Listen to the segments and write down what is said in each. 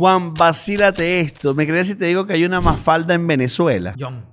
Juan, vacílate esto. ¿Me crees si te digo que hay una mafalda en Venezuela? John,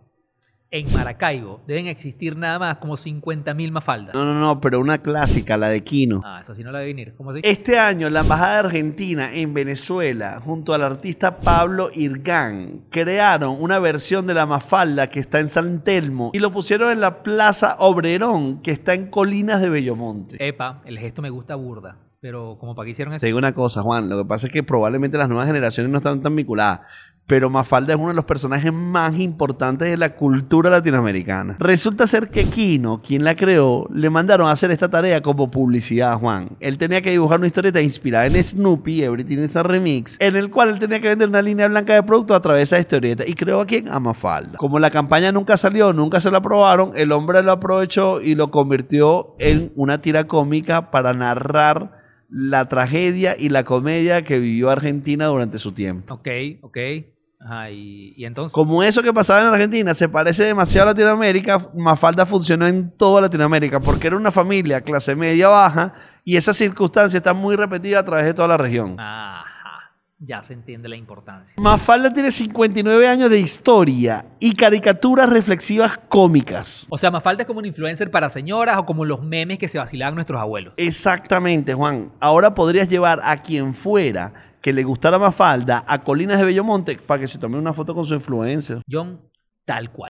en Maracaibo deben existir nada más como 50.000 mafaldas. No, no, no, pero una clásica, la de Kino. Ah, eso sí no la debe venir. ¿Cómo así? Este año, la Embajada de Argentina en Venezuela, junto al artista Pablo Irgán, crearon una versión de la Mafalda que está en San Telmo y lo pusieron en la Plaza Obrerón, que está en Colinas de Bellomonte. Epa, el gesto me gusta burda. Pero como para qué hicieron eso. Te digo una cosa, Juan, lo que pasa es que probablemente las nuevas generaciones no están tan vinculadas. Pero Mafalda es uno de los personajes más importantes de la cultura latinoamericana. Resulta ser que Kino, quien la creó, le mandaron a hacer esta tarea como publicidad, Juan. Él tenía que dibujar una historieta inspirada en Snoopy, Everything is a Remix, en el cual él tenía que vender una línea blanca de producto a través de esa historieta. Y creó a quién? A Mafalda. Como la campaña nunca salió, nunca se la aprobaron, el hombre lo aprovechó y lo convirtió en una tira cómica para narrar la tragedia y la comedia que vivió Argentina durante su tiempo. Ok, ok. Ajá, y, y entonces. Como eso que pasaba en Argentina se parece demasiado a Latinoamérica, Mafalda funcionó en toda Latinoamérica porque era una familia clase media baja y esa circunstancia está muy repetida a través de toda la región. Ajá, ya se entiende la importancia. Mafalda tiene 59 años de historia y caricaturas reflexivas cómicas. O sea, Mafalda es como un influencer para señoras o como los memes que se vacilaban nuestros abuelos. Exactamente, Juan. Ahora podrías llevar a quien fuera que le gustara Mafalda a Colinas de Bellomonte para que se tome una foto con su influencer. John, tal cual.